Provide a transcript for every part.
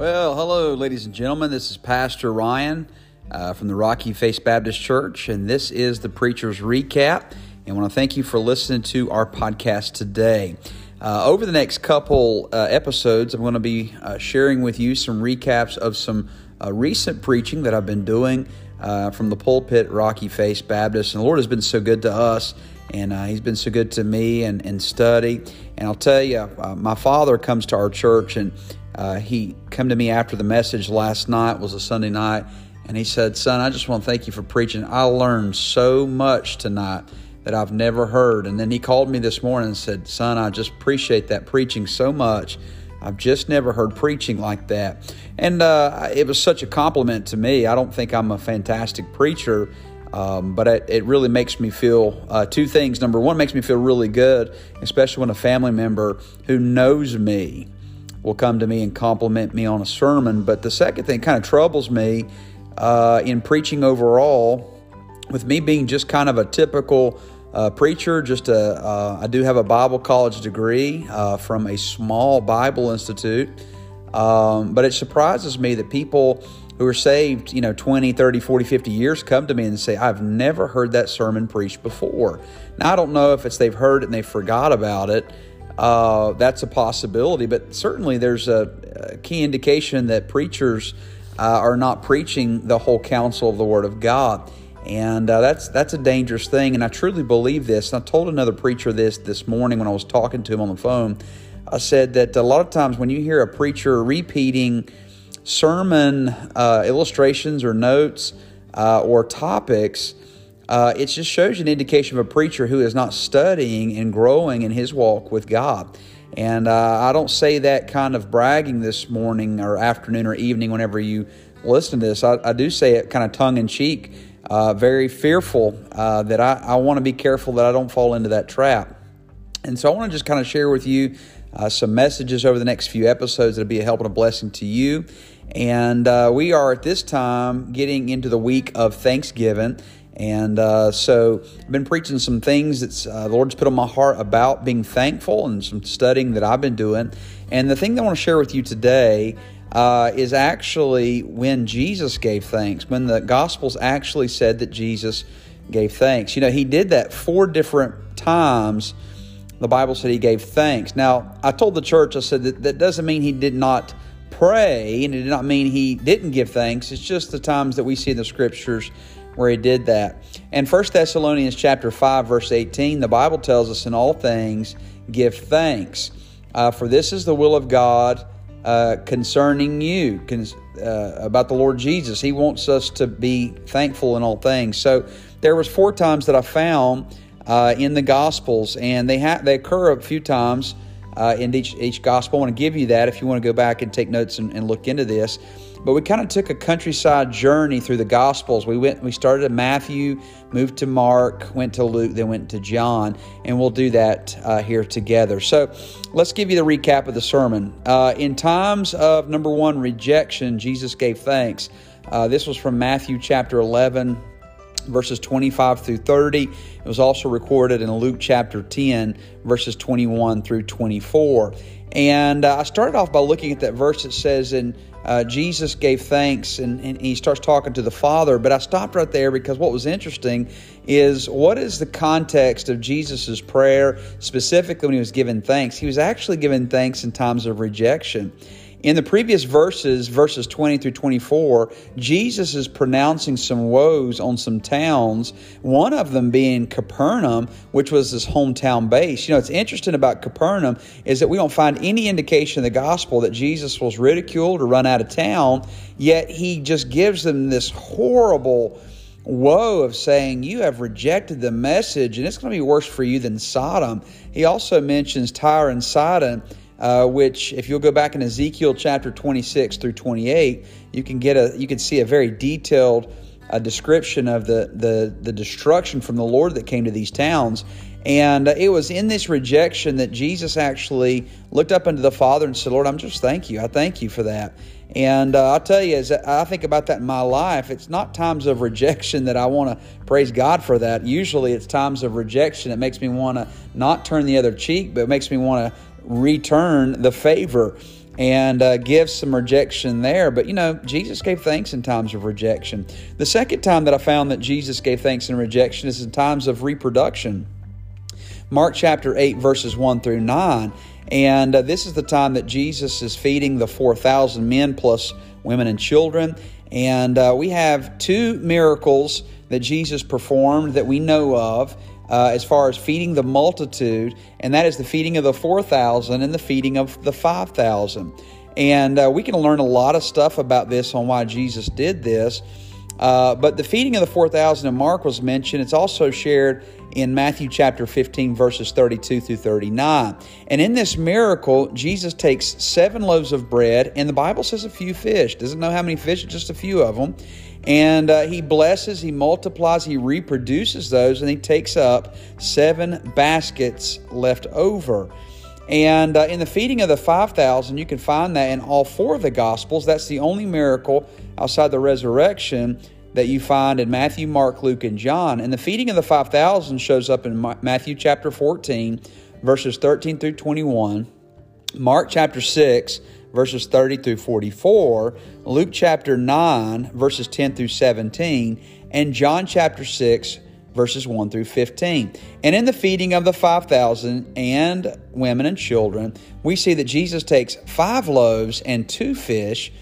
Well, hello, ladies and gentlemen. This is Pastor Ryan uh, from the Rocky Face Baptist Church, and this is the Preacher's Recap. And I want to thank you for listening to our podcast today. Uh, over the next couple uh, episodes, I'm going to be uh, sharing with you some recaps of some uh, recent preaching that I've been doing uh, from the pulpit, Rocky Face Baptist. And the Lord has been so good to us, and He's been so good to me and, and study. And I'll tell you, my father comes to our church, and uh, he come to me after the message last night was a Sunday night, and he said, "Son, I just want to thank you for preaching. I learned so much tonight that I've never heard." And then he called me this morning and said, "Son, I just appreciate that preaching so much. I've just never heard preaching like that." And uh, it was such a compliment to me. I don't think I'm a fantastic preacher. Um, but it, it, really makes me feel uh, two things. Number one, makes me feel really good, especially when a family member who knows me will come to me and compliment me on a sermon. But the second thing kind of troubles me uh, in preaching overall, with me being just kind of a typical uh, preacher, just a, uh, I do have a Bible college degree uh, from a small Bible institute. Um, but it surprises me that people who are saved, you know, 20, 30, 40, 50 years come to me and say, I've never heard that sermon preached before. Now, I don't know if it's they've heard it and they forgot about it uh, that's a possibility, but certainly there's a, a key indication that preachers uh, are not preaching the whole counsel of the Word of God. And uh, that's that's a dangerous thing, and I truly believe this. And I told another preacher this this morning when I was talking to him on the phone. I said that a lot of times when you hear a preacher repeating sermon uh, illustrations or notes uh, or topics, uh, it just shows you an indication of a preacher who is not studying and growing in his walk with God. And uh, I don't say that kind of bragging this morning or afternoon or evening whenever you listen to this. I, I do say it kind of tongue in cheek, uh, very fearful uh, that I, I want to be careful that I don't fall into that trap. And so I want to just kind of share with you uh, some messages over the next few episodes that'll be a help and a blessing to you. And uh, we are at this time getting into the week of Thanksgiving. And uh, so I've been preaching some things that uh, the Lord's put on my heart about being thankful and some studying that I've been doing. And the thing that I want to share with you today uh, is actually when Jesus gave thanks, when the Gospels actually said that Jesus gave thanks. You know, he did that four different times. The Bible said he gave thanks. Now, I told the church, I said that that doesn't mean he did not pray, and it did not mean he didn't give thanks. It's just the times that we see in the scriptures where he did that. And 1 Thessalonians chapter 5 verse 18, the Bible tells us in all things give thanks. Uh, for this is the will of God uh, concerning you, uh, about the Lord Jesus. He wants us to be thankful in all things. So there was four times that I found uh, in the Gospels, and they ha- they occur a few times uh, in each each Gospel. I want to give you that if you want to go back and take notes and, and look into this. But we kind of took a countryside journey through the Gospels. We went, we started at Matthew, moved to Mark, went to Luke, then went to John, and we'll do that uh, here together. So let's give you the recap of the sermon. Uh, in times of number one rejection, Jesus gave thanks. Uh, this was from Matthew chapter 11, verses 25 through 30. It was also recorded in Luke chapter 10, verses 21 through 24. And uh, I started off by looking at that verse that says, and uh, Jesus gave thanks and, and, he starts talking to the Father. But I stopped right there because what was interesting is what is the context of Jesus' prayer, specifically when he was giving thanks? He was actually giving thanks in times of rejection. In the previous verses, verses 20 through 24, Jesus is pronouncing some woes on some towns, one of them being Capernaum, which was his hometown base. You know, it's interesting about Capernaum is that we don't find any indication in the gospel that Jesus was ridiculed or run out of town, yet he just gives them this horrible woe of saying, You have rejected the message, and it's going to be worse for you than Sodom. He also mentions Tyre and Sidon uh, which if you'll go back in Ezekiel chapter 26 through 28, you can get a you can see a very detailed uh, description of the, the the destruction from the Lord that came to these towns. And uh, it was in this rejection that Jesus actually looked up unto the Father and said, Lord, I'm just thank you. I thank you for that. And uh, I'll tell you, as I think about that in my life, it's not times of rejection that I want to praise God for that. Usually it's times of rejection that makes me want to not turn the other cheek, but it makes me want to return the favor. and uh, gives some rejection there. But you know, Jesus gave thanks in times of rejection. The second time that I found that Jesus gave thanks in rejection is in times of reproduction. Mark chapter 8, verses 1 through 9. And uh, this is the time that Jesus is feeding the 4,000 men plus women and children. And uh, we have two miracles that Jesus performed that we know of. Uh, as far as feeding the multitude, and that is the feeding of the 4,000 and the feeding of the 5,000. And uh, we can learn a lot of stuff about this on why Jesus did this. Uh, but the feeding of the 4,000 in Mark was mentioned. It's also shared in Matthew chapter 15, verses 32 through 39. And in this miracle, Jesus takes seven loaves of bread, and the Bible says a few fish. Doesn't know how many fish, just a few of them. And uh, he blesses, he multiplies, he reproduces those, and he takes up seven baskets left over. And uh, in the feeding of the 5,000, you can find that in all four of the Gospels. That's the only miracle outside the resurrection that you find in Matthew, Mark, Luke, and John. And the feeding of the 5,000 shows up in Matthew chapter 14, verses 13 through 21, Mark chapter 6, verses 30 through 44, Luke chapter 9, verses 10 through 17, and John chapter 6, verses 1 through 15. And in the feeding of the 5,000 and women and children, we see that Jesus takes five loaves and two fish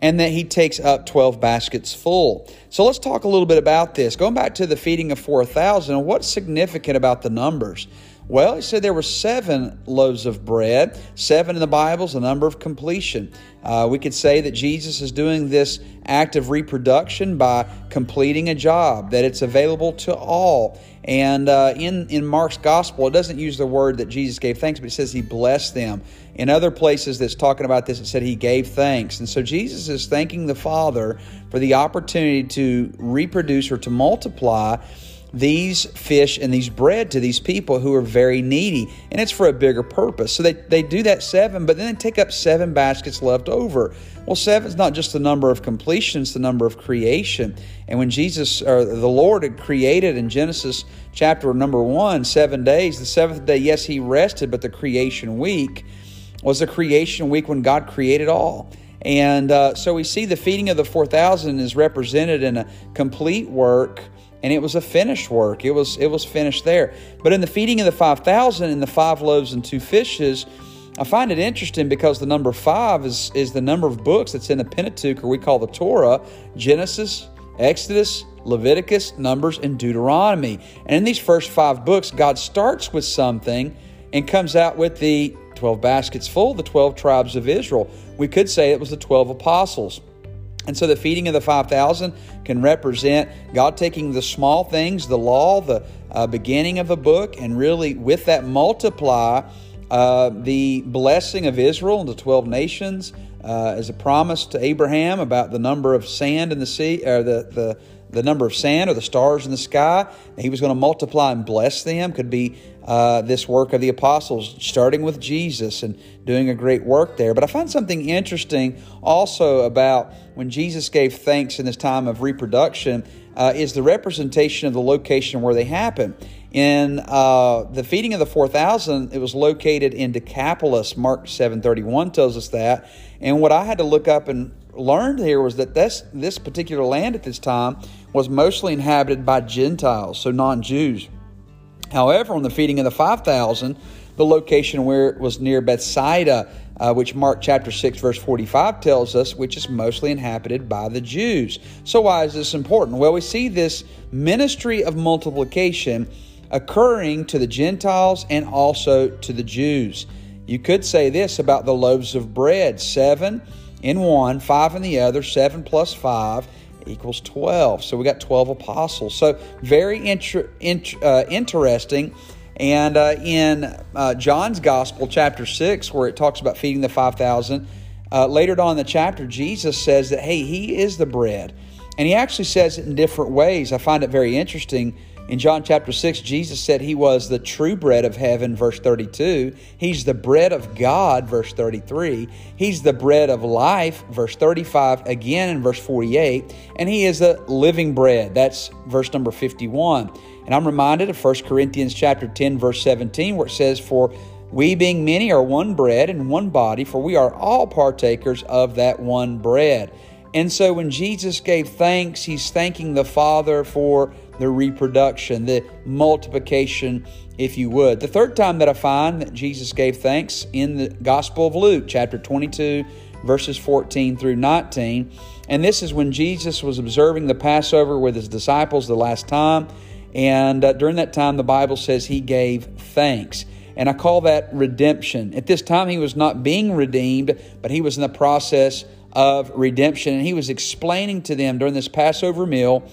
and that he takes up 12 baskets full. So let's talk a little bit about this. Going back to the feeding of 4,000, what's significant about the numbers? Well, he said there were seven loaves of bread. Seven in the Bible is a number of completion. Uh, we could say that Jesus is doing this act of reproduction by completing a job, that it's available to all. And uh, in, in Mark's gospel, it doesn't use the word that Jesus gave thanks, but it says he blessed them. In other places that's talking about this, it said he gave thanks. And so Jesus is thanking the Father for the opportunity to reproduce or to multiply these fish and these bread to these people who are very needy. And it's for a bigger purpose. So they, they do that seven, but then they take up seven baskets left over. Well, seven is not just the number of completion, it's the number of creation. And when Jesus, or the Lord, had created in Genesis chapter number one, seven days, the seventh day, yes, he rested, but the creation week was the creation week when God created all. And uh, so we see the feeding of the 4,000 is represented in a complete work and it was a finished work. It was it was finished there. But in the feeding of the 5,000 and the five loaves and two fishes, I find it interesting because the number five is, is the number of books that's in the Pentateuch, or we call the Torah Genesis, Exodus, Leviticus, Numbers, and Deuteronomy. And in these first five books, God starts with something and comes out with the 12 baskets full, the 12 tribes of Israel. We could say it was the 12 apostles. And so the feeding of the 5,000 can represent God taking the small things, the law, the uh, beginning of a book, and really with that multiply uh, the blessing of Israel and the 12 nations uh, as a promise to Abraham about the number of sand in the sea, or the, the, the number of sand or the stars in the sky. He was going to multiply and bless them. Could be uh, this work of the apostles, starting with Jesus and doing a great work there. But I find something interesting also about when Jesus gave thanks in this time of reproduction uh, is the representation of the location where they happen. In uh, the feeding of the 4,000, it was located in Decapolis. Mark 7.31 tells us that. And what I had to look up and learned here was that this, this particular land at this time was mostly inhabited by Gentiles, so non-Jews. However, on the feeding of the 5,000, the location where it was near Bethsaida, uh, which Mark chapter 6, verse 45 tells us, which is mostly inhabited by the Jews. So, why is this important? Well, we see this ministry of multiplication occurring to the Gentiles and also to the Jews. You could say this about the loaves of bread seven in one, five in the other, seven plus five equals 12. So we got 12 apostles. So very inter, uh, interesting. And uh, in uh, John's Gospel, chapter 6, where it talks about feeding the 5,000, uh, later on in the chapter, Jesus says that, hey, he is the bread. And he actually says it in different ways. I find it very interesting. In John chapter 6, Jesus said he was the true bread of heaven, verse 32. He's the bread of God, verse 33. He's the bread of life, verse 35, again in verse 48. And he is the living bread. That's verse number 51. And I'm reminded of 1 Corinthians chapter 10, verse 17, where it says, For We, being many, are one bread and one body, for we are all partakers of that one bread. And so when Jesus gave thanks, he's thanking the Father for the reproduction, the multiplication, if you would. The third time that I find that Jesus gave thanks in the Gospel of Luke, chapter 22, verses 14 through 19. And this is when Jesus was observing the Passover with his disciples the last time. And uh, during that time, the Bible says he gave thanks. And I call that redemption. At this time, he was not being redeemed, but he was in the process of redemption. And he was explaining to them during this Passover meal,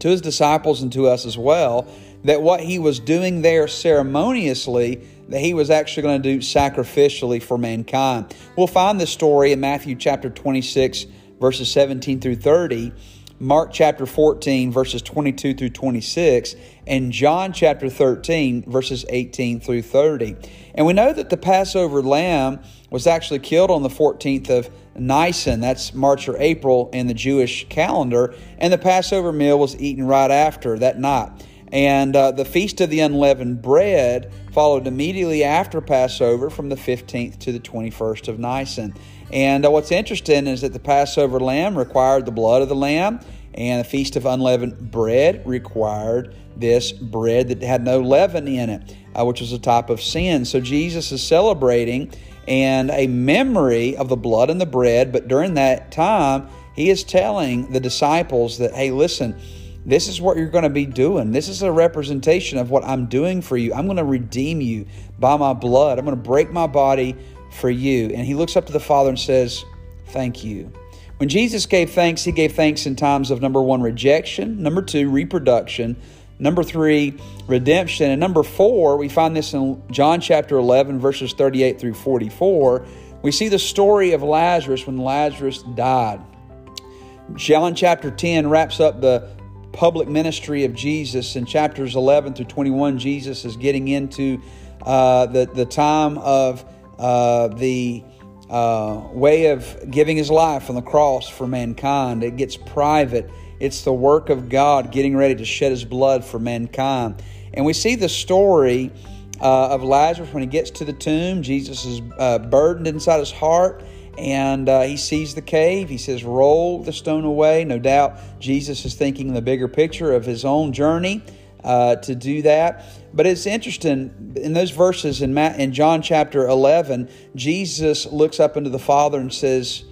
to his disciples and to us as well, that what he was doing there ceremoniously, that he was actually going to do sacrificially for mankind. We'll find this story in Matthew chapter 26, verses 17 through 30. Mark chapter 14, verses 22 through 26, and John chapter 13, verses 18 through 30. And we know that the Passover lamb was actually killed on the 14th of Nisan, that's March or April in the Jewish calendar, and the Passover meal was eaten right after that night. And uh, the Feast of the Unleavened Bread followed immediately after Passover from the 15th to the 21st of Nisan. And uh, what's interesting is that the Passover lamb required the blood of the lamb, and the Feast of Unleavened Bread required this bread that had no leaven in it, uh, which was a type of sin. So Jesus is celebrating and a memory of the blood and the bread, but during that time, he is telling the disciples that, hey, listen, this is what you're going to be doing. This is a representation of what I'm doing for you. I'm going to redeem you by my blood. I'm going to break my body for you. And he looks up to the Father and says, Thank you. When Jesus gave thanks, he gave thanks in times of number one, rejection, number two, reproduction, number three, redemption, and number four, we find this in John chapter 11, verses 38 through 44. We see the story of Lazarus when Lazarus died. John chapter 10 wraps up the public ministry of Jesus. In chapters 11 through 21, Jesus is getting into uh, the, the time of uh, the uh, way of giving his life on the cross for mankind. It gets private. It's the work of God getting ready to shed his blood for mankind. And we see the story uh, of Lazarus when he gets to the tomb. Jesus is uh, burdened inside his heart and uh, he sees the cave. He says, Roll the stone away. No doubt Jesus is thinking the bigger picture of his own journey uh, to do that. But it's interesting in those verses in, in John chapter 11, Jesus looks up into the Father and says,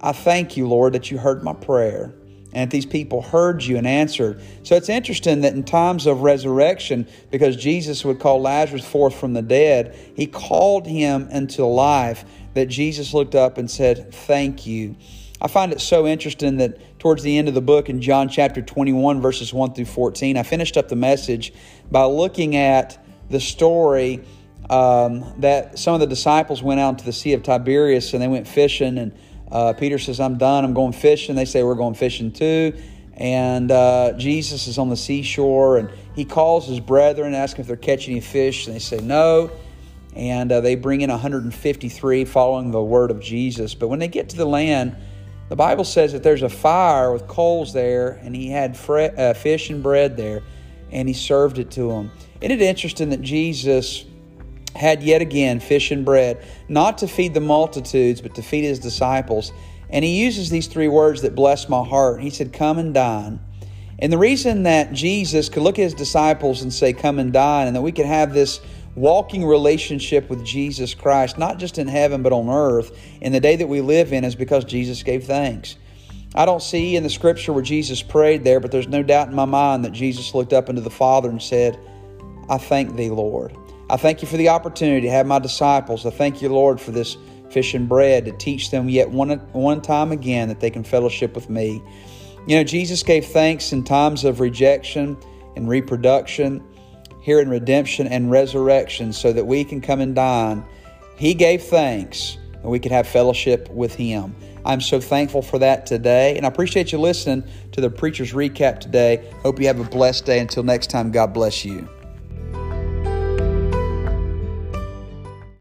I thank you, Lord, that you heard my prayer and these people heard you and answered. So it's interesting that in times of resurrection, because Jesus would call Lazarus forth from the dead, he called him into life that Jesus looked up and said, Thank you. I find it so interesting that towards the end of the book in John chapter 21, verses 1 through 14, I finished up the message by looking at the story um, that some of the disciples went out to the Sea of Tiberias and they went fishing. And uh, Peter says, I'm done, I'm going fishing. They say, We're going fishing too. And uh, Jesus is on the seashore and he calls his brethren asks if they're catching any fish. And they say, No and uh, they bring in 153 following the word of Jesus. But when they get to the land, the Bible says that there's a fire with coals there, and he had fre- uh, fish and bread there, and he served it to them. Isn't it interesting that Jesus had yet again fish and bread, not to feed the multitudes, but to feed his disciples? And he uses these three words that bless my heart. He said, Come and dine. And the reason that Jesus could look at his disciples and say, Come and dine, and that we could have this walking relationship with Jesus Christ, not just in heaven, but on earth, in the day that we live in, is because Jesus gave thanks. I don't see in the scripture where Jesus prayed there, but there's no doubt in my mind that Jesus looked up into the Father and said, I thank thee, Lord. I thank you for the opportunity to have my disciples. I thank you, Lord, for this fish and bread to teach them yet one, one time again that they can fellowship with me. You know, Jesus gave thanks in times of rejection and reproduction here in redemption and resurrection so that we can come and dine. He gave thanks and we can have fellowship with Him. I'm so thankful for that today, and I appreciate you listening to the Preacher's Recap today. Hope you have a blessed day. Until next time, God bless you.